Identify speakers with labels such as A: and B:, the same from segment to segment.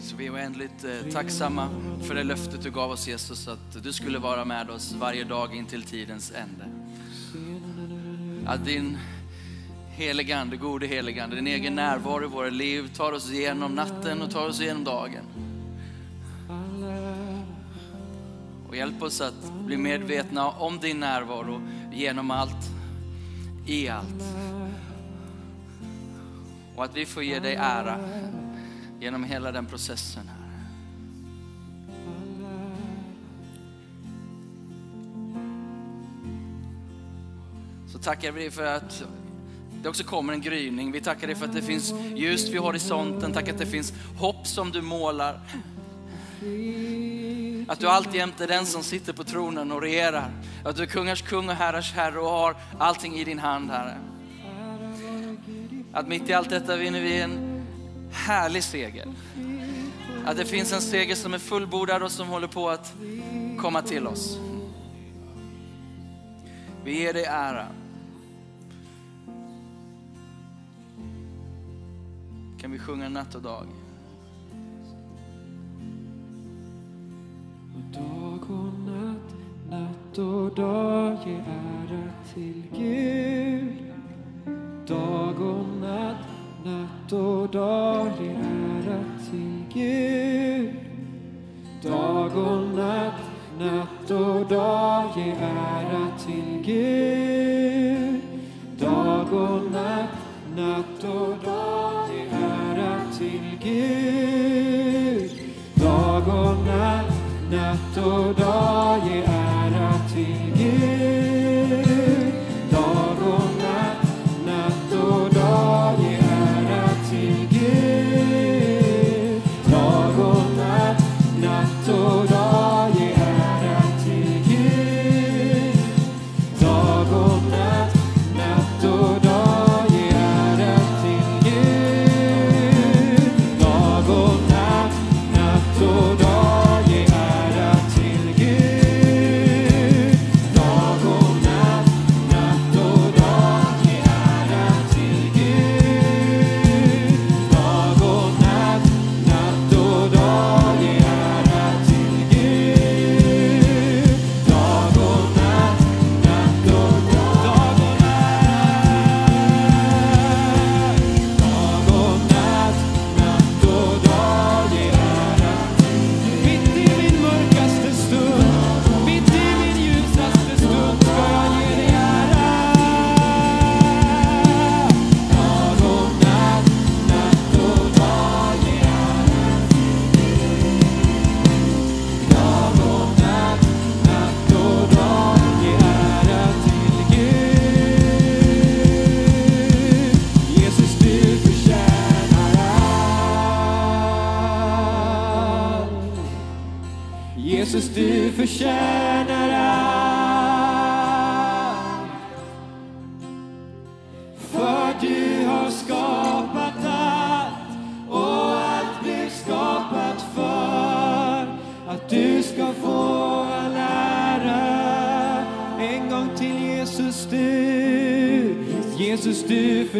A: Så vi är oändligt eh, tacksamma för det löftet du gav oss Jesus, att du skulle vara med oss varje dag in till tidens ände. Att din heligande, gode heligande, din egen närvaro i våra liv tar oss igenom natten och tar oss igenom dagen. Och hjälp oss att bli medvetna om din närvaro genom allt, i allt. Och att vi får ge dig ära genom hela den processen. här. Så tackar vi dig för att det också kommer en gryning. Vi tackar dig för att det finns ljus vid horisonten. Tack att det finns hopp som du målar. Att du alltjämt är den som sitter på tronen och regerar. Att du är kungars kung och herrars herre och har allting i din hand, Herre. Att mitt i allt detta vinner vi en härlig seger. Att det finns en seger som är fullbordad och som håller på att komma till oss. Vi ger dig ära. Kan vi sjunga natt och dag?
B: Dag och natt, natt och dag ge ära till Gud. Dag och natt, natt och dag ge ära till Gud. Dag och natt, natt och dag ge ära till Gud. Dag och natt, natt och dag ge ära till Gud. Dag och natt, natt och dag ge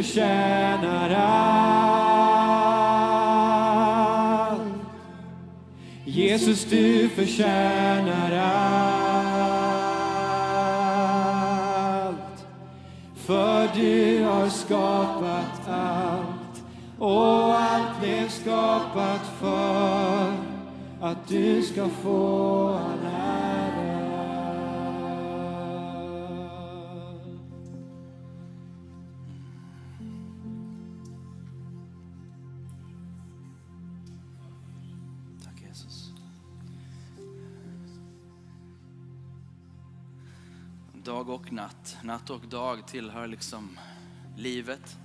B: förtjänar allt. Jesus du förtjänar allt. För du har skapat allt och allt blev skapat för att du ska få
A: natt, natt och dag tillhör liksom livet.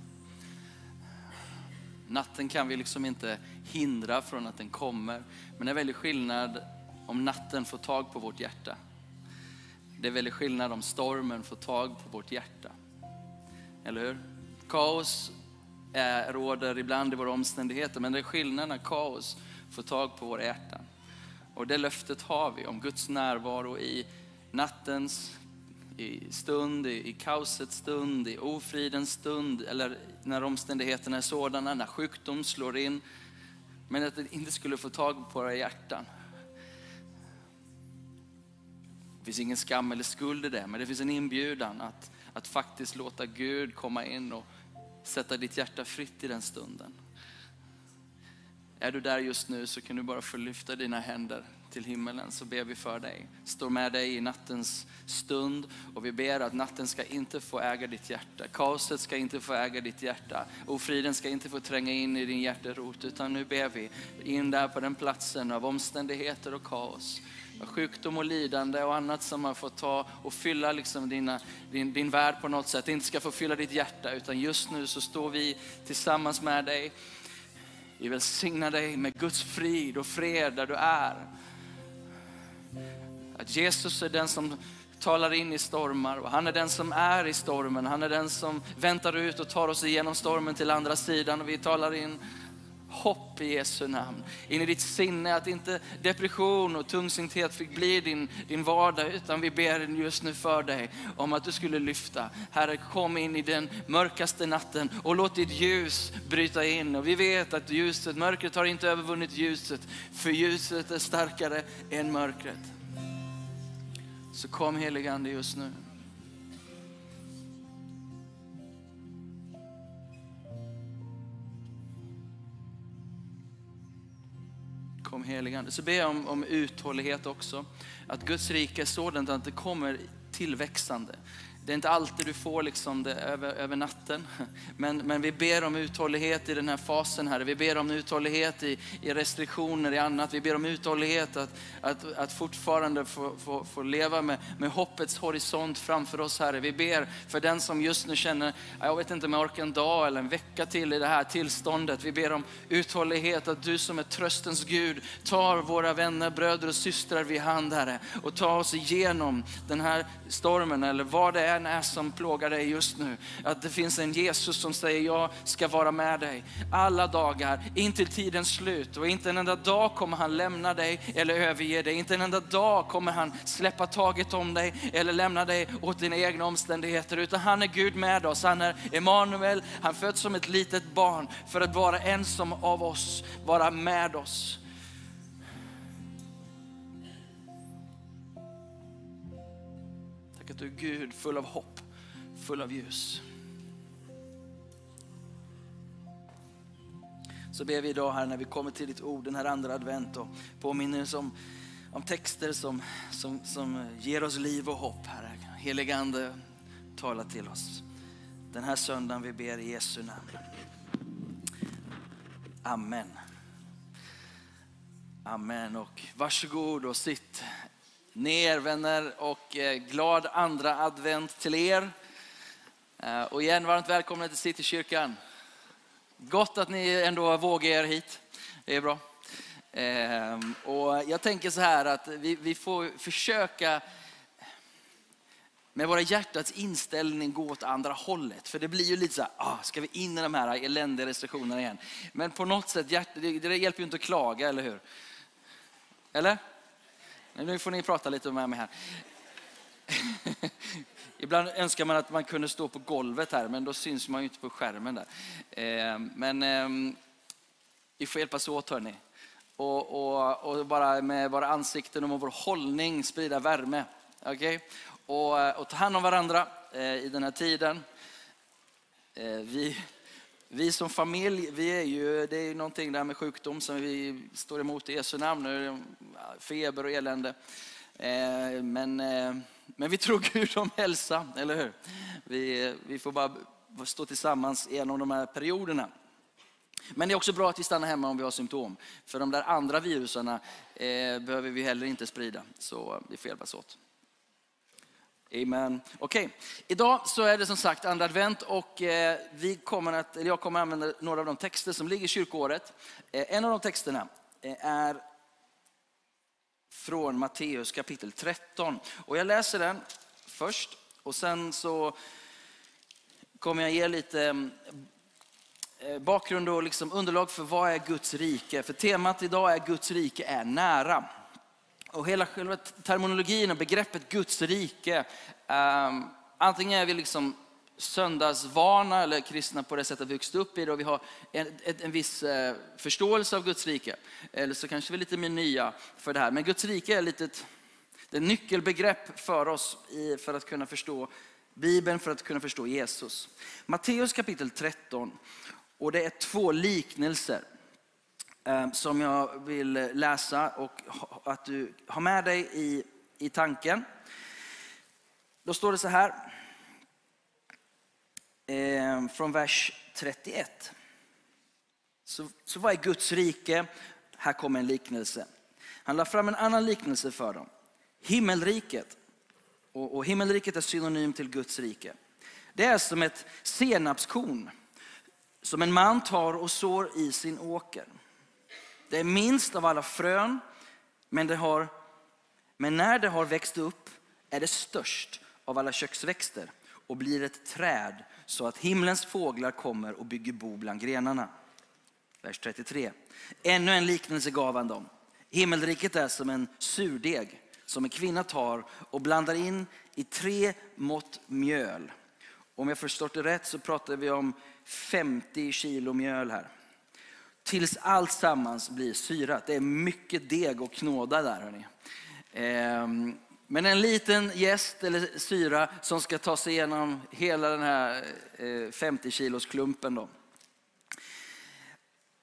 A: Natten kan vi liksom inte hindra från att den kommer. Men det är väldigt skillnad om natten får tag på vårt hjärta. Det är väldigt skillnad om stormen får tag på vårt hjärta. Eller hur? Kaos är, råder ibland i våra omständigheter, men det är skillnad när kaos får tag på våra hjärtan. Och det löftet har vi om Guds närvaro i nattens i stund, i, i kaosets stund, i ofridens stund eller när omständigheterna är sådana, när sjukdom slår in, Men att det inte skulle få tag på våra hjärtan. Det finns ingen skam eller skuld i det, men det finns en inbjudan att, att faktiskt låta Gud komma in och sätta ditt hjärta fritt i den stunden. Är du där just nu så kan du bara få lyfta dina händer till himmelen så ber vi för dig. Står med dig i nattens stund och vi ber att natten ska inte få äga ditt hjärta. Kaoset ska inte få äga ditt hjärta. Ofriden ska inte få tränga in i din hjärterot utan nu ber vi in där på den platsen av omständigheter och kaos. Sjukdom och lidande och annat som har fått ta och fylla liksom dina, din, din värld på något sätt. inte ska få fylla ditt hjärta utan just nu så står vi tillsammans med dig. Vi välsignar dig med Guds frid och fred där du är. Att Jesus är den som talar in i stormar och han är den som är i stormen. Han är den som väntar ut och tar oss igenom stormen till andra sidan och vi talar in hopp i Jesu namn. In i ditt sinne att inte depression och tungsinthet fick bli din, din vardag utan vi ber just nu för dig om att du skulle lyfta. Herre kom in i den mörkaste natten och låt ditt ljus bryta in. Och vi vet att ljuset, mörkret har inte övervunnit ljuset för ljuset är starkare än mörkret. Så kom heligande just nu. Kom heligande. Så ber jag om, om uthållighet också. Att Guds rike är sådant att det kommer tillväxande. Det är inte alltid du får liksom det över, över natten. Men, men vi ber om uthållighet i den här fasen, här. Vi ber om uthållighet i, i restriktioner, i annat. Vi ber om uthållighet att, att, att fortfarande få, få, få leva med, med hoppets horisont framför oss, Herre. Vi ber för den som just nu känner, jag vet inte om jag orkar en dag eller en vecka till i det här tillståndet. Vi ber om uthållighet, att du som är tröstens Gud tar våra vänner, bröder och systrar vid hand, Herre. Och tar oss igenom den här stormen eller vad det är än är som plågar dig just nu. Att det finns en Jesus som säger jag ska vara med dig alla dagar, intill tidens slut. Och inte en enda dag kommer han lämna dig eller överge dig. Inte en enda dag kommer han släppa taget om dig eller lämna dig åt dina egna omständigheter. Utan han är Gud med oss. Han är Emanuel. Han föds som ett litet barn för att vara en som av oss, vara med oss. Tack att du är Gud full av hopp, full av ljus. Så ber vi idag här när vi kommer till ditt ord den här andra advent och påminner oss om, om texter som, som, som ger oss liv och hopp, Herre. Helige Ande, tala till oss. Den här söndagen vi ber i Jesu namn. Amen. Amen och varsågod och sitt ner vänner och eh, glad andra advent till er. Eh, och igen varmt välkomna till Citykyrkan. Gott att ni ändå vågar er hit. Det är bra. Eh, och jag tänker så här att vi, vi får försöka med våra hjärtats inställning gå åt andra hållet. För det blir ju lite så här, ah, ska vi in i de här eländiga restriktionerna igen? Men på något sätt, det, det hjälper ju inte att klaga, eller hur? Eller? Nu får ni prata lite med mig här. Ibland önskar man att man kunde stå på golvet här, men då syns man ju inte på skärmen där. Eh, men ehm, vi får hjälpas åt hörni. Och, och, och bara med våra ansikten och med vår hållning sprida värme. Okay? Och, och ta hand om varandra eh, i den här tiden. Eh, vi, vi som familj, vi är ju, det är ju någonting där med sjukdom som vi står emot i Jesu namn. Nu, feber och elände. Eh, men, eh, men vi tror Gud om hälsa, eller hur? Vi, vi får bara stå tillsammans genom de här perioderna. Men det är också bra att vi stannar hemma om vi har symptom. För de där andra viruserna eh, behöver vi heller inte sprida. Så vi får hjälpas åt. Amen. Okej, okay. idag så är det som sagt andra advent och eh, vi kommer att, eller jag kommer att använda några av de texter som ligger i kyrkoåret. Eh, en av de texterna eh, är från Matteus kapitel 13. Och jag läser den först och sen så kommer jag ge lite bakgrund och liksom underlag för vad är Guds rike. För temat idag är Guds rike är nära. Och hela själva terminologin och begreppet Guds rike, um, antingen är vi liksom söndagsvana eller kristna på det sättet vi vuxit upp i det och vi har en, en, en viss eh, förståelse av Guds rike. Eller så kanske vi är lite mer nya för det här. Men Guds rike är lite ett, det är ett nyckelbegrepp för oss i, för att kunna förstå Bibeln, för att kunna förstå Jesus. Matteus kapitel 13 och det är två liknelser Ehm, som jag vill läsa och att du har med dig i, i tanken. Då står det så här, ehm, från vers 31. Så, så vad är Guds rike? Här kommer en liknelse. Han la fram en annan liknelse för dem. Himmelriket, och, och himmelriket är synonym till Guds rike. Det är som ett senapskorn som en man tar och sår i sin åker. Det är minst av alla frön, men, det har, men när det har växt upp är det störst av alla köksväxter och blir ett träd så att himlens fåglar kommer och bygger bo bland grenarna. Vers 33. Ännu en liknelse gav han dem. Himmelriket är som en surdeg som en kvinna tar och blandar in i tre mått mjöl. Om jag förstått det rätt så pratar vi om 50 kilo mjöl här. Tills allt sammans blir syrat. Det är mycket deg och knåda där. Hörni. Ehm, Men en liten gäst eller syra som ska ta sig igenom hela den här eh, 50 kilos klumpen. Då.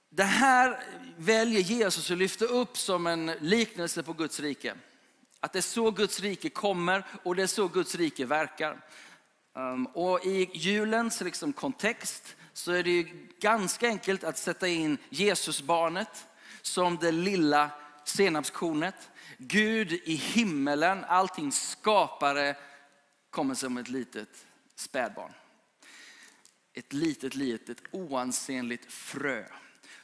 A: Det här väljer Jesus att lyfta upp som en liknelse på Guds rike. Att det är så Guds rike kommer och det är så Guds rike verkar. Um, och i julens liksom, kontext så är det ju ganska enkelt att sätta in Jesusbarnet som det lilla senapskornet. Gud i himmelen, allting skapare kommer som ett litet spädbarn. Ett litet, litet oansenligt frö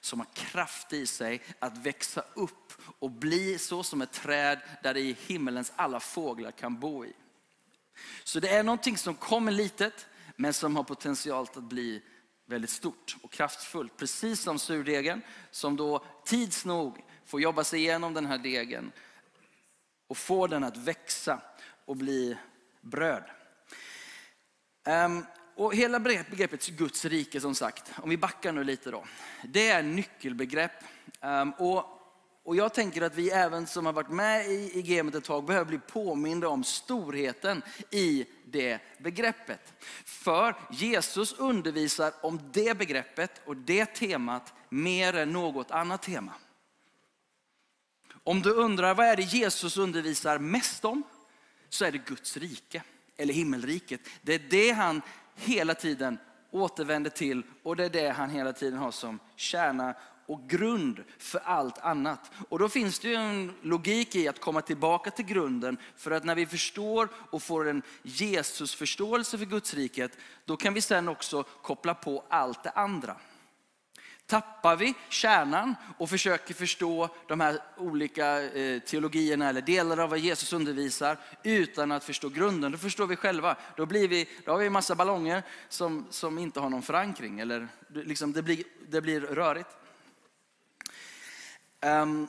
A: som har kraft i sig att växa upp och bli så som ett träd där det i himmelens alla fåglar kan bo i. Så det är någonting som kommer litet men som har potential att bli väldigt stort och kraftfullt. Precis som surdegen som då tids nog får jobba sig igenom den här degen och få den att växa och bli bröd. Ehm, och hela begreppet Guds rike som sagt, om vi backar nu lite då. Det är nyckelbegrepp. Ehm, och, och jag tänker att vi även som har varit med i, i gamet ett tag behöver bli påminda om storheten i det begreppet. För Jesus undervisar om det begreppet och det temat mer än något annat tema. Om du undrar vad är det Jesus undervisar mest om? Så är det Guds rike, eller himmelriket. Det är det han hela tiden återvänder till och det är det han hela tiden har som kärna och grund för allt annat. Och då finns det ju en logik i att komma tillbaka till grunden för att när vi förstår och får en Jesusförståelse för Guds riket, då kan vi sen också koppla på allt det andra. Tappar vi kärnan och försöker förstå de här olika eh, teologierna eller delar av vad Jesus undervisar utan att förstå grunden, då förstår vi själva. Då, blir vi, då har vi en massa ballonger som, som inte har någon förankring. Eller, liksom, det, blir, det blir rörigt. Um,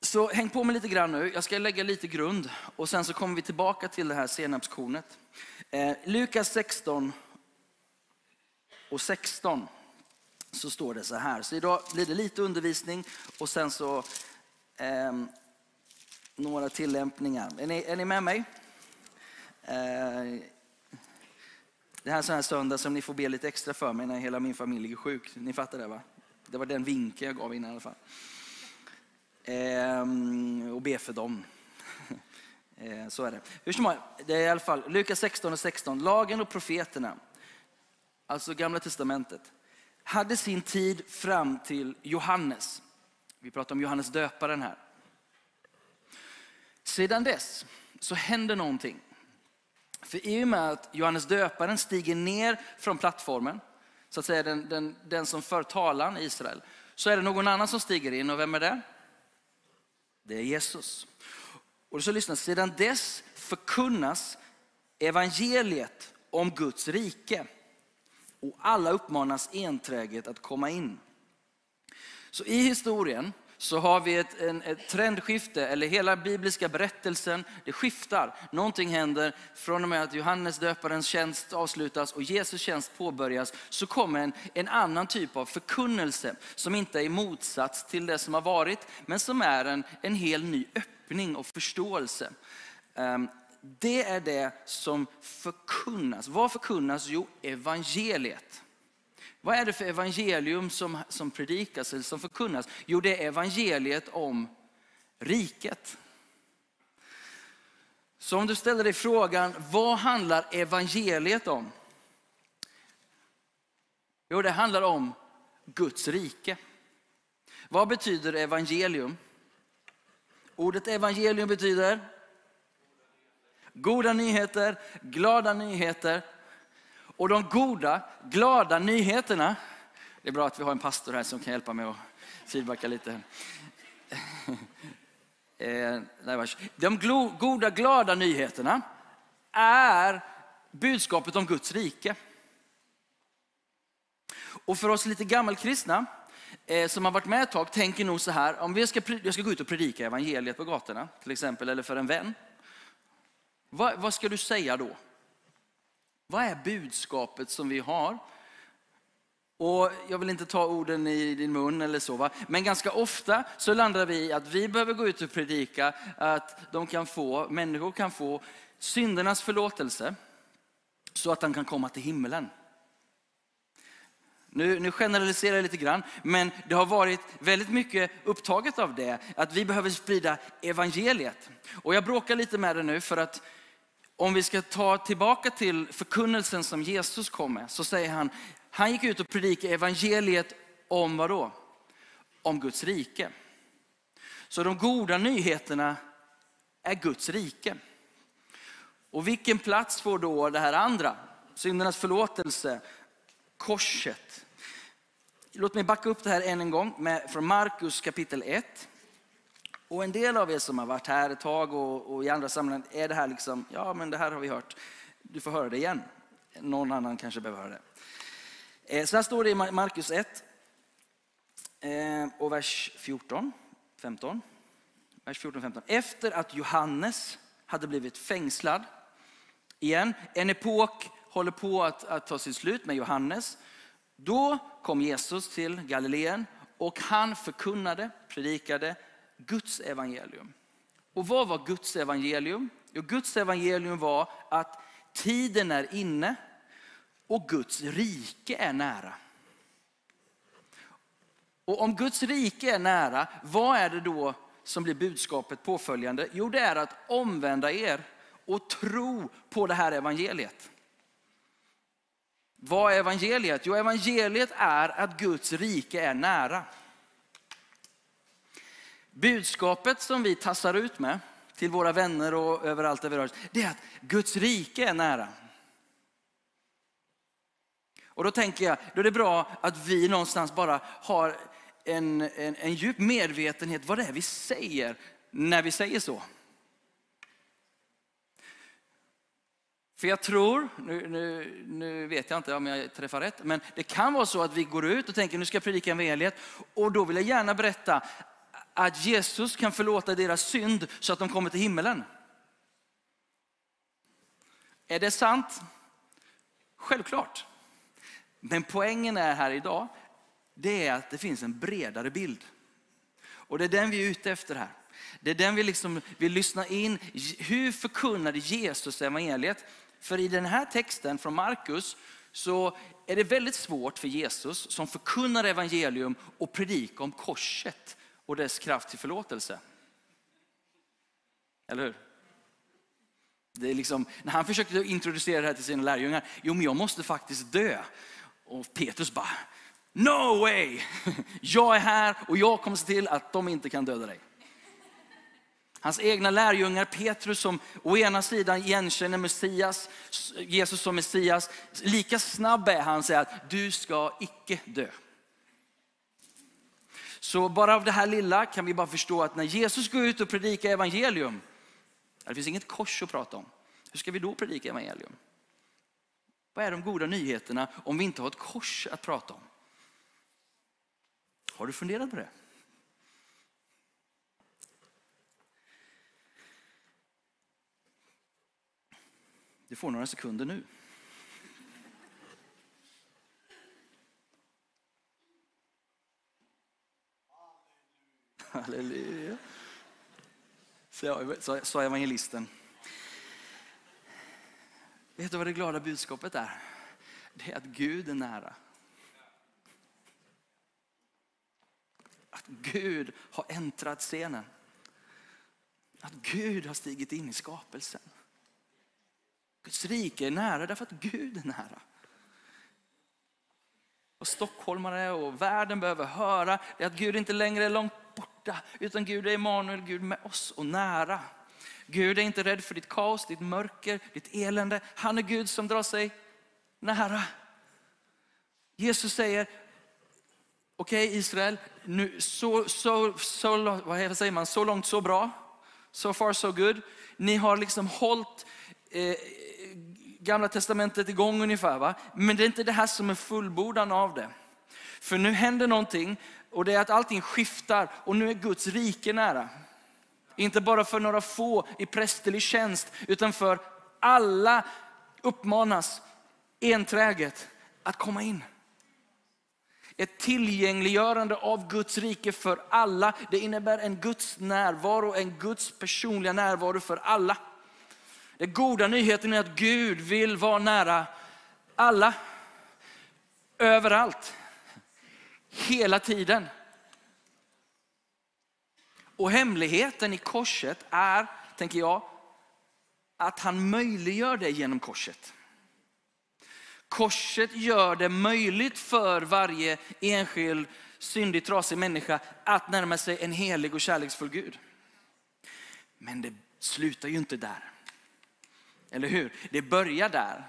A: så häng på mig lite grann nu. Jag ska lägga lite grund och sen så kommer vi tillbaka till det här senapskornet. Eh, Lukas 16 och 16 så står det så här. Så idag blir det lite undervisning och sen så eh, några tillämpningar. Är ni, är ni med mig? Eh, det här är en sån här söndag som ni får be lite extra för mig när hela min familj är sjuk. Ni fattar det va? Det var den vinkeln jag gav innan i alla fall. Eh, och be för dem. Eh, så är det. Hur som helst, det är i alla fall Lukas 16 och 16. Lagen och profeterna, alltså gamla testamentet, hade sin tid fram till Johannes. Vi pratar om Johannes döparen här. Sedan dess så händer någonting. För i och med att Johannes döparen stiger ner från plattformen, så att säga den, den, den som för talan i Israel, så är det någon annan som stiger in. Och vem är det? Det är Jesus. Och så lyssna, sedan dess förkunnas evangeliet om Guds rike och alla uppmanas enträget att komma in. Så i historien så har vi ett, en, ett trendskifte, eller hela bibliska berättelsen, det skiftar. Någonting händer från och med att Johannes döparens tjänst avslutas och Jesus tjänst påbörjas, så kommer en, en annan typ av förkunnelse som inte är i motsats till det som har varit, men som är en, en hel ny öppning och förståelse. Um, Det är det som förkunnas. Vad förkunnas? Jo, evangeliet. Vad är det för evangelium som, som predikas eller som förkunnas? Jo, det är evangeliet om riket. Så om du ställer dig frågan, vad handlar evangeliet om? Jo, det handlar om Guds rike. Vad betyder evangelium? Ordet evangelium betyder goda nyheter, glada nyheter. Och de goda, glada nyheterna, det är bra att vi har en pastor här som kan hjälpa mig att feedbacka lite. Eh, de goda, glada nyheterna är budskapet om Guds rike. Och för oss lite gammelkristna eh, som har varit med ett tag tänker nog så här, om jag ska, jag ska gå ut och predika evangeliet på gatorna till exempel, eller för en vän. Vad, vad ska du säga då? Vad är budskapet som vi har? Och jag vill inte ta orden i din mun eller så, va? men ganska ofta så landar vi i att vi behöver gå ut och predika att de kan få, människor kan få syndernas förlåtelse så att de kan komma till himmelen. Nu, nu generaliserar jag lite grann, men det har varit väldigt mycket upptaget av det, att vi behöver sprida evangeliet. Och jag bråkar lite med det nu för att om vi ska ta tillbaka till förkunnelsen som Jesus kom med, så säger han, han gick ut och predikade evangeliet om vad då? Om Guds rike. Så de goda nyheterna är Guds rike. Och vilken plats får då det här andra? Syndernas förlåtelse, korset. Låt mig backa upp det här än en gång med, från Markus kapitel 1. Och en del av er som har varit här ett tag och, och i andra sammanhang är det här liksom, ja men det här har vi hört. Du får höra det igen. Någon annan kanske behöver höra det. Eh, så här står det i Markus 1 eh, och vers 14, 15. Vers 14, 15. Efter att Johannes hade blivit fängslad, igen, en epok håller på att, att ta sitt slut med Johannes. Då kom Jesus till Galileen och han förkunnade, predikade Guds evangelium. Och vad var Guds evangelium? Jo, Guds evangelium var att tiden är inne och Guds rike är nära. Och om Guds rike är nära, vad är det då som blir budskapet påföljande? Jo, det är att omvända er och tro på det här evangeliet. Vad är evangeliet? Jo, evangeliet är att Guds rike är nära. Budskapet som vi tassar ut med till våra vänner och överallt där vi rör oss, det är att Guds rike är nära. Och då tänker jag, då är det bra att vi någonstans bara har en, en, en djup medvetenhet vad det är vi säger när vi säger så. För jag tror, nu, nu, nu vet jag inte om jag träffar rätt, men det kan vara så att vi går ut och tänker nu ska jag predika evangeliet och då vill jag gärna berätta att Jesus kan förlåta deras synd så att de kommer till himmelen. Är det sant? Självklart. Men poängen är här idag, det är att det finns en bredare bild. Och det är den vi är ute efter här. Det är den vi liksom vill lyssna in. Hur förkunnade Jesus evangeliet? För i den här texten från Markus så är det väldigt svårt för Jesus som förkunnar evangelium och predika om korset och dess kraft till förlåtelse. Eller hur? Det är liksom, när han försökte introducera det här till sina lärjungar, jo men jag måste faktiskt dö. Och Petrus bara, no way! Jag är här och jag kommer se till att de inte kan döda dig. Hans egna lärjungar, Petrus som å ena sidan igenkänner Messias, Jesus som Messias, lika snabb är han att säga att du ska icke dö. Så bara av det här lilla kan vi bara förstå att när Jesus går ut och predikar evangelium, det finns inget kors att prata om. Hur ska vi då predika evangelium? Vad är de goda nyheterna om vi inte har ett kors att prata om? Har du funderat på det? Du får några sekunder nu. Halleluja. Sa evangelisten. Vet du vad det glada budskapet är? Det är att Gud är nära. Att Gud har äntrat scenen. Att Gud har stigit in i skapelsen. Guds rike är nära därför att Gud är nära. Och stockholmare och världen behöver höra är att Gud inte längre är långt borta, utan Gud är Emanuel, Gud med oss och nära. Gud är inte rädd för ditt kaos, ditt mörker, ditt elände. Han är Gud som drar sig nära. Jesus säger, okej okay, Israel, nu, så, så, så, vad säger man, så långt så bra. So far so good. Ni har liksom hållit eh, gamla testamentet igång ungefär. Va? Men det är inte det här som är fullbordan av det. För nu händer någonting och det är att allting skiftar och nu är Guds rike nära. Inte bara för några få i prästerlig tjänst utan för alla uppmanas enträget att komma in. Ett tillgängliggörande av Guds rike för alla. Det innebär en Guds närvaro, en Guds personliga närvaro för alla. Den goda nyheten är att Gud vill vara nära alla. Överallt. Hela tiden. Och hemligheten i korset är, tänker jag, att han möjliggör det genom korset. Korset gör det möjligt för varje enskild syndig, trasig människa att närma sig en helig och kärleksfull Gud. Men det slutar ju inte där. Eller hur? Det börjar där.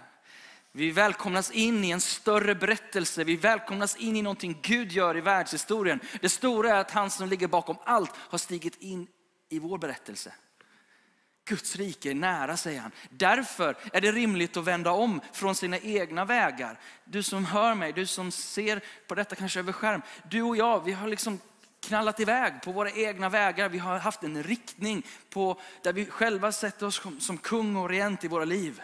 A: Vi välkomnas in i en större berättelse. Vi välkomnas in i någonting Gud gör i världshistorien. Det stora är att han som ligger bakom allt har stigit in i vår berättelse. Guds rike är nära, säger han. Därför är det rimligt att vända om från sina egna vägar. Du som hör mig, du som ser på detta kanske över skärm. Du och jag, vi har liksom knallat iväg på våra egna vägar. Vi har haft en riktning på där vi själva sätter oss som kung och regent i våra liv.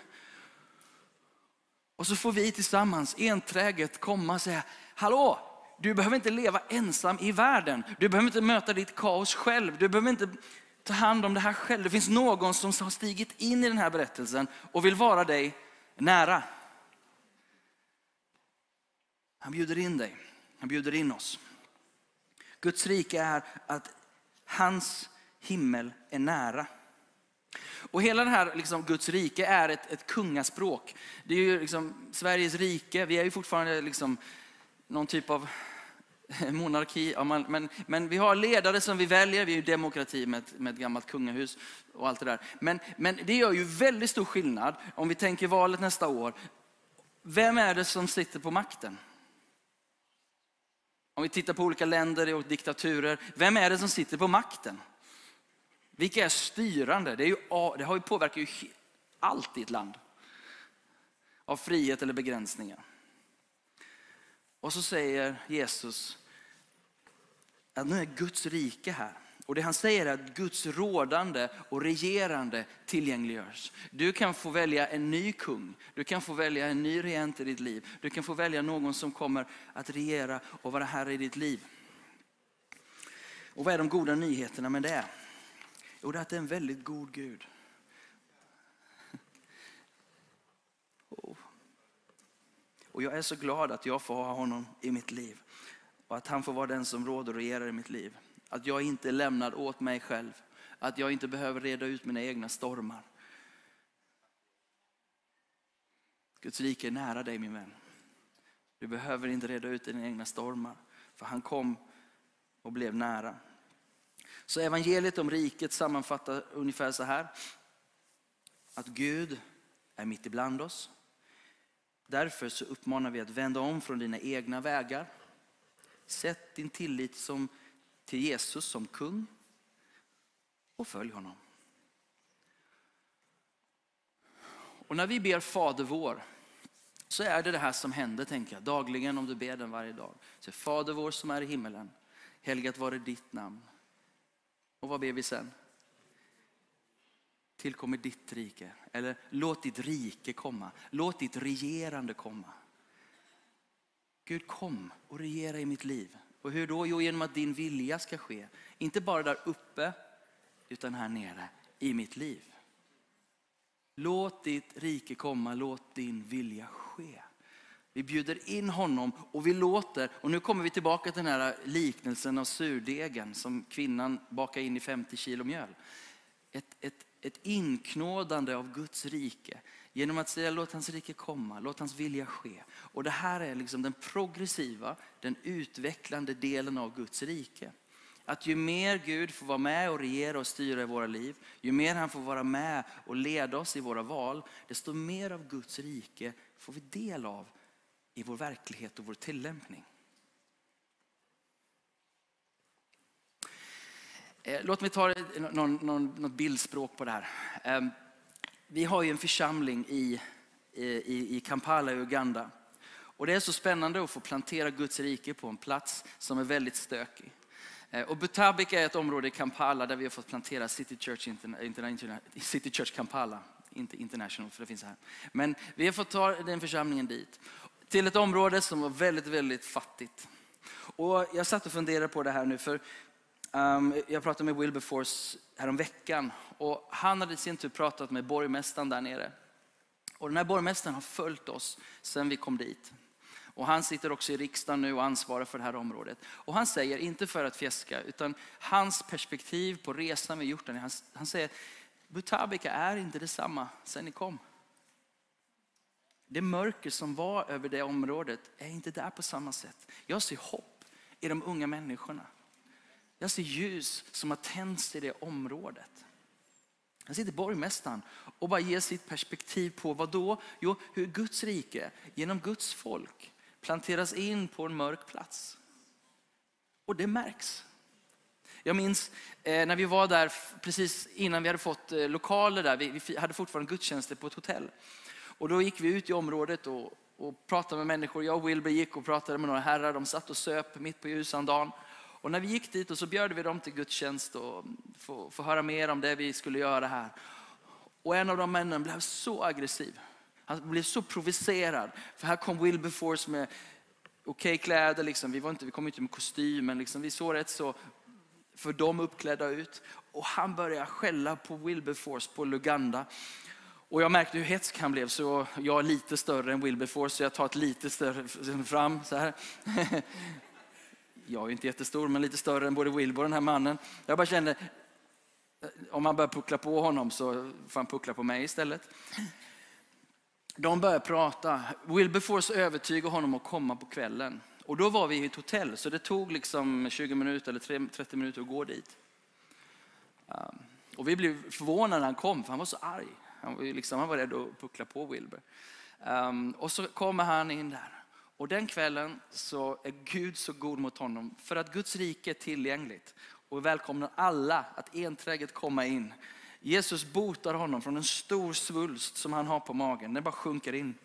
A: Och så får vi tillsammans enträget komma och säga, hallå, du behöver inte leva ensam i världen. Du behöver inte möta ditt kaos själv. Du behöver inte ta hand om det här själv. Det finns någon som har stigit in i den här berättelsen och vill vara dig nära. Han bjuder in dig. Han bjuder in oss. Guds rike är att hans himmel är nära. Och hela det här liksom, Guds rike är ett, ett kungaspråk. Det är ju liksom Sveriges rike, vi är ju fortfarande liksom någon typ av monarki. Ja, man, men, men vi har ledare som vi väljer, vi är ju demokrati med ett, med ett gammalt kungahus och allt det där. Men, men det gör ju väldigt stor skillnad om vi tänker valet nästa år. Vem är det som sitter på makten? Om vi tittar på olika länder och diktaturer, vem är det som sitter på makten? Vilka är styrande? Det, är ju, det har ju påverkat ju allt i ett land. Av frihet eller begränsningar. Och så säger Jesus att nu är Guds rike här. Och det han säger är att Guds rådande och regerande tillgängliggörs. Du kan få välja en ny kung. Du kan få välja en ny regent i ditt liv. Du kan få välja någon som kommer att regera och vara här i ditt liv. Och vad är de goda nyheterna med det? Jo, det är att det är en väldigt god Gud. Oh. Och jag är så glad att jag får ha honom i mitt liv. Och att han får vara den som råder och regerar i mitt liv. Att jag inte är lämnad åt mig själv. Att jag inte behöver reda ut mina egna stormar. Guds rike är nära dig min vän. Du behöver inte reda ut dina egna stormar. För han kom och blev nära. Så evangeliet om riket sammanfattar ungefär så här. Att Gud är mitt ibland oss. Därför så uppmanar vi att vända om från dina egna vägar. Sätt din tillit som, till Jesus som kung och följ honom. Och när vi ber Fader vår så är det det här som händer, tänker jag, dagligen om du ber den varje dag. Så Fader vår som är i himmelen, helgat vare ditt namn. Och vad ber vi sen? tillkommer ditt rike. Eller låt ditt rike komma. Låt ditt regerande komma. Gud kom och regera i mitt liv. Och hur då? Jo, genom att din vilja ska ske. Inte bara där uppe, utan här nere i mitt liv. Låt ditt rike komma, låt din vilja ske. Vi bjuder in honom och vi låter, och nu kommer vi tillbaka till den här liknelsen av surdegen som kvinnan bakar in i 50 kilo mjöl. Ett, ett, ett inknådande av Guds rike genom att säga låt hans rike komma, låt hans vilja ske. Och det här är liksom den progressiva, den utvecklande delen av Guds rike. Att ju mer Gud får vara med och regera och styra i våra liv, ju mer han får vara med och leda oss i våra val, desto mer av Guds rike får vi del av i vår verklighet och vår tillämpning. Eh, låt mig ta någon, någon, något bildspråk på det här. Ehm, vi har ju en församling i, i, i Kampala i Uganda. Och det är så spännande att få plantera Guds rike på en plats som är väldigt stökig. Eh, och Butabika är ett område i Kampala där vi har fått plantera City Church, Interna, City Church Kampala. Inte International för det finns här. Men vi har fått ta den församlingen dit. Till ett område som var väldigt, väldigt fattigt. Och jag satt och funderade på det här nu för um, jag pratade med Wilberforce häromveckan och han hade i sin tur pratat med borgmästaren där nere. Och den här borgmästaren har följt oss sedan vi kom dit. Och han sitter också i riksdagen nu och ansvarar för det här området. Och han säger, inte för att fjäska, utan hans perspektiv på resan vi gjort han, han säger, Butabika är inte detsamma sen ni kom. Det mörker som var över det området är inte där på samma sätt. Jag ser hopp i de unga människorna. Jag ser ljus som har tänts i det området. Här sitter borgmästaren och bara ger sitt perspektiv på vad då? Jo, hur Guds rike genom Guds folk planteras in på en mörk plats. Och det märks. Jag minns eh, när vi var där precis innan vi hade fått eh, lokaler där. Vi hade fortfarande gudstjänster på ett hotell. Och då gick vi ut i området och, och pratade med människor. Jag och Wilbur gick och pratade med några herrar. De satt och söp mitt på ljusan dagen. Och när vi gick dit och så bjöd vi dem till gudstjänst och få, få höra mer om det vi skulle göra här. Och en av de männen blev så aggressiv. Han blev så provocerad. För här kom Wilberforce med okej okay kläder. Liksom. Vi, var inte, vi kom inte med kostym, men liksom, vi såg rätt så för dem uppklädda ut. Och han började skälla på Wilberforce på Luganda. Och jag märkte hur hetsk han blev, så jag är lite större än Wilberforce, så jag tar ett lite större fram så här. Jag är inte jättestor, men lite större än både Wilbur och den här mannen. Jag bara kände, eh, om man börjar puckla på honom så får han puckla på mig istället. De började prata. Wilberforce övertygade honom att komma på kvällen. Och då var vi i ett hotell, så det tog liksom 20 minuter eller 30 minuter att gå dit. Um, och vi blev förvånade när han kom, för han var så arg. Han var, liksom, han var rädd att puckla på Wilbur. Um, och så kommer han in där. Och den kvällen så är Gud så god mot honom för att Guds rike är tillgängligt och välkomnar alla att enträget komma in. Jesus botar honom från en stor svulst som han har på magen. Den bara sjunker in.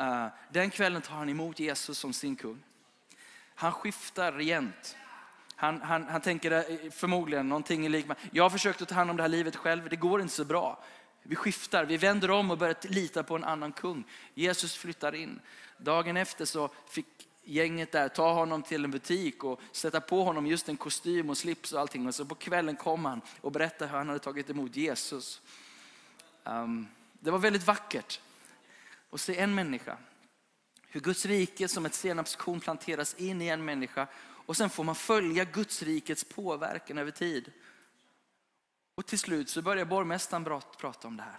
A: Uh, den kvällen tar han emot Jesus som sin kung. Han skiftar regent. Han, han, han tänker eh, förmodligen någonting i liknande. Jag har försökt att ta hand om det här livet själv, det går inte så bra. Vi skiftar, vi vänder om och börjar lita på en annan kung. Jesus flyttar in. Dagen efter så fick gänget där ta honom till en butik och sätta på honom just en kostym och slips och allting. Och så på kvällen kom han och berättade hur han hade tagit emot Jesus. Um, det var väldigt vackert att se en människa. Hur Guds rike som ett senapskorn planteras in i en människa och sen får man följa Guds rikets påverkan över tid. Och till slut så börjar borgmästaren prata om det här.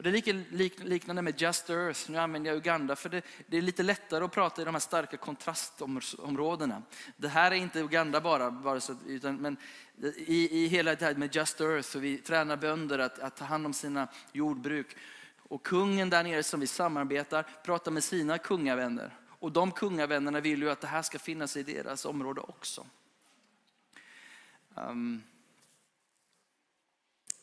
A: Och det är liknande med Just Earth. Nu använder jag Uganda för det, det, är lite lättare att prata i de här starka kontrastområdena. Det här är inte Uganda bara, bara så, utan, men i, i hela det här med Just Earth och vi tränar bönder att, att ta hand om sina jordbruk. Och kungen där nere som vi samarbetar pratar med sina kungavänner. Och de kungavännerna vill ju att det här ska finnas i deras område också. Um,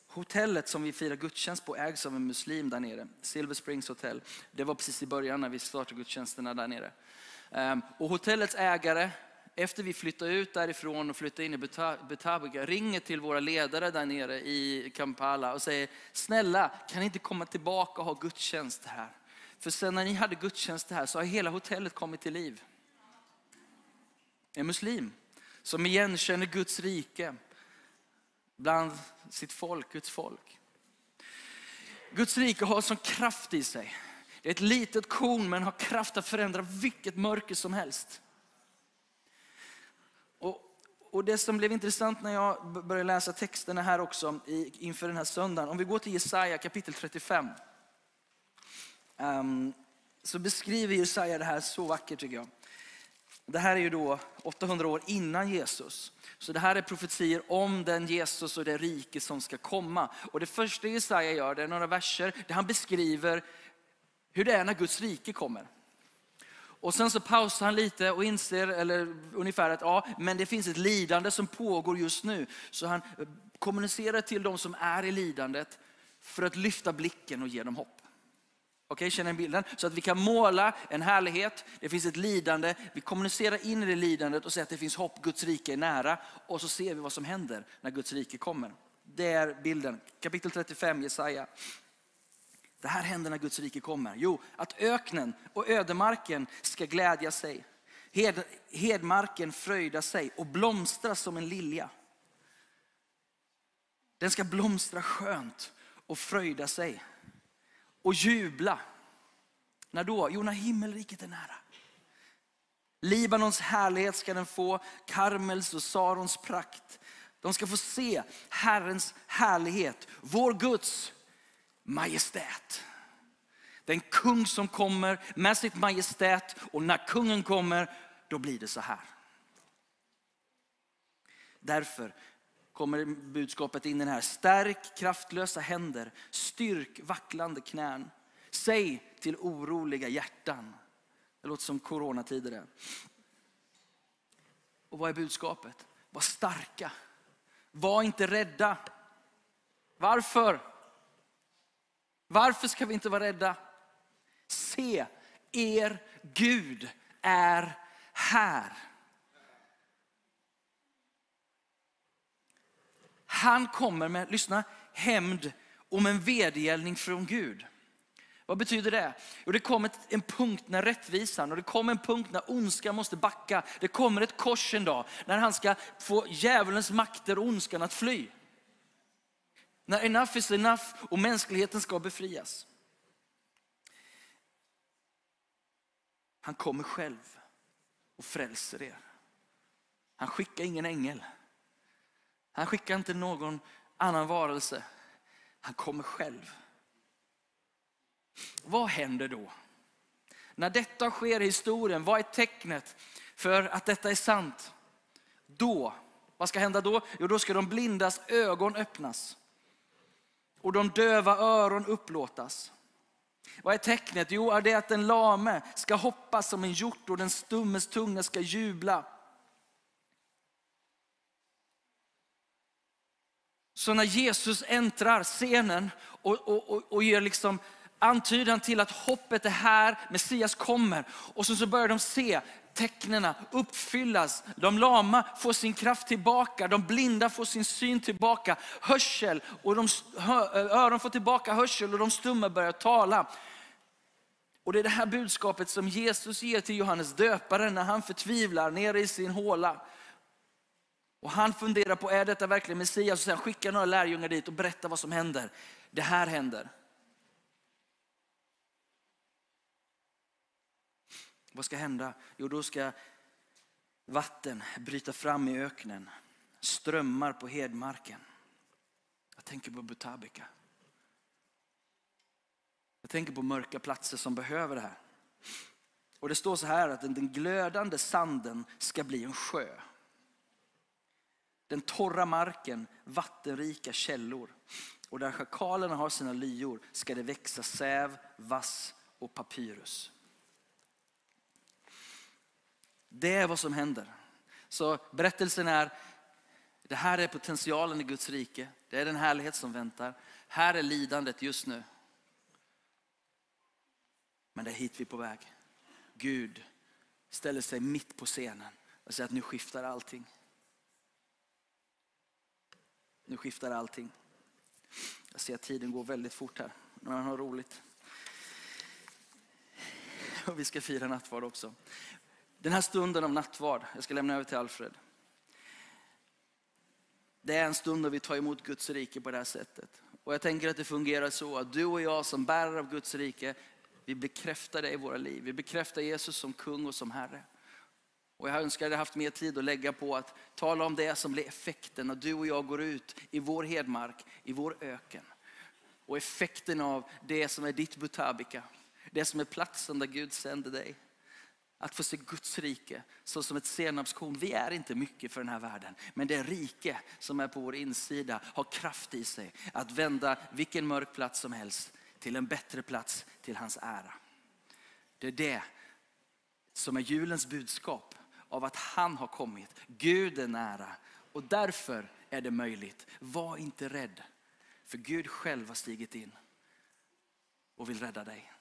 A: Hotellet som vi firar gudstjänst på ägs av en muslim där nere. Silver Springs Hotel. Det var precis i början när vi startade gudstjänsterna där nere. Um, och hotellets ägare efter vi flyttade ut därifrån och flyttade in i Beta- ringer till våra ledare där nere i Kampala och säger, snälla kan ni inte komma tillbaka och ha gudstjänst här? För sen när ni hade gudstjänst här så har hela hotellet kommit till liv. En muslim som igenkänner Guds rike bland sitt folk, Guds folk. Guds rike har sån kraft i sig. Det är ett litet korn men har kraft att förändra vilket mörker som helst. Och, och det som blev intressant när jag började läsa texterna här också inför den här söndagen. Om vi går till Jesaja kapitel 35 um, så beskriver Jesaja det här så vackert tycker jag. Det här är ju då 800 år innan Jesus. Så det här är profetier om den Jesus och det rike som ska komma. Och det första Jesaja gör, det är några verser där han beskriver hur det är när Guds rike kommer. Och sen så pausar han lite och inser, eller ungefär att ja, men det finns ett lidande som pågår just nu. Så han kommunicerar till de som är i lidandet för att lyfta blicken och ge dem hopp. Okej, känner ni bilden? Så att vi kan måla en härlighet, det finns ett lidande, vi kommunicerar in i det lidandet och säger att det finns hopp, Guds rike är nära. Och så ser vi vad som händer när Guds rike kommer. Det är bilden. Kapitel 35, Jesaja. Det här händer när Guds rike kommer. Jo, att öknen och ödemarken ska glädja sig. Hed, hedmarken fröjda sig och blomstra som en lilja. Den ska blomstra skönt och fröjda sig och jubla. När då? Jo, när himmelriket är nära. Libanons härlighet ska den få, Karmels och Sarons prakt. De ska få se Herrens härlighet, vår Guds majestät. Den kung som kommer med sitt majestät och när kungen kommer, då blir det så här. Därför kommer budskapet in i den här. Stärk kraftlösa händer, styrk vacklande knän. Säg till oroliga hjärtan. Det låter som coronatider det. Och vad är budskapet? Var starka. Var inte rädda. Varför? Varför ska vi inte vara rädda? Se, er Gud är här. Han kommer med, lyssna, hämnd om en vedergällning från Gud. Vad betyder det? Jo, det kommer en punkt när rättvisan och det kommer en punkt när ondskan måste backa. Det kommer ett kors en dag när han ska få djävulens makter och ondskan att fly. När enough is enough och mänskligheten ska befrias. Han kommer själv och frälser er. Han skickar ingen ängel. Han skickar inte någon annan varelse. Han kommer själv. Vad händer då? När detta sker i historien, vad är tecknet för att detta är sant? Då, vad ska hända då? Jo, då ska de blindas ögon öppnas och de döva öron upplåtas. Vad är tecknet? Jo, är det att den lame ska hoppa som en hjort och den stummes tunga ska jubla. Så när Jesus äntrar scenen och, och, och, och ger liksom antydan till att hoppet är här, Messias kommer. Och så, så börjar de se tecknena uppfyllas. De lama får sin kraft tillbaka, de blinda får sin syn tillbaka, hörsel och de öron får tillbaka hörsel och de stumma börjar tala. Och det är det här budskapet som Jesus ger till Johannes döparen när han förtvivlar nere i sin håla. Och han funderar på, är detta verkligen Messias? Och sen skickar några lärjungar dit och berättar vad som händer. Det här händer. Vad ska hända? Jo, då ska vatten bryta fram i öknen. Strömmar på hedmarken. Jag tänker på Butabika. Jag tänker på mörka platser som behöver det här. Och det står så här att den glödande sanden ska bli en sjö. Den torra marken, vattenrika källor. Och där schakalerna har sina lyor ska det växa säv, vass och papyrus. Det är vad som händer. Så berättelsen är, det här är potentialen i Guds rike. Det är den härlighet som väntar. Här är lidandet just nu. Men det är hit vi är på väg. Gud ställer sig mitt på scenen. och säger att nu skiftar allting. Nu skiftar allting. Jag ser att tiden går väldigt fort här, Men man har roligt. Och vi ska fira nattvard också. Den här stunden av nattvard, jag ska lämna över till Alfred. Det är en stund då vi tar emot Guds rike på det här sättet. Och jag tänker att det fungerar så att du och jag som bärare av Guds rike, vi bekräftar det i våra liv. Vi bekräftar Jesus som kung och som Herre. Och jag önskar att jag haft mer tid att lägga på att tala om det som blir effekten när du och jag går ut i vår hedmark, i vår öken. Och effekten av det som är ditt butabika, det som är platsen där Gud sänder dig. Att få se Guds rike så som ett senapskorn. Vi är inte mycket för den här världen. Men det rike som är på vår insida har kraft i sig att vända vilken mörk plats som helst till en bättre plats till hans ära. Det är det som är julens budskap av att han har kommit. Gud är nära och därför är det möjligt. Var inte rädd för Gud själv har stigit in och vill rädda dig.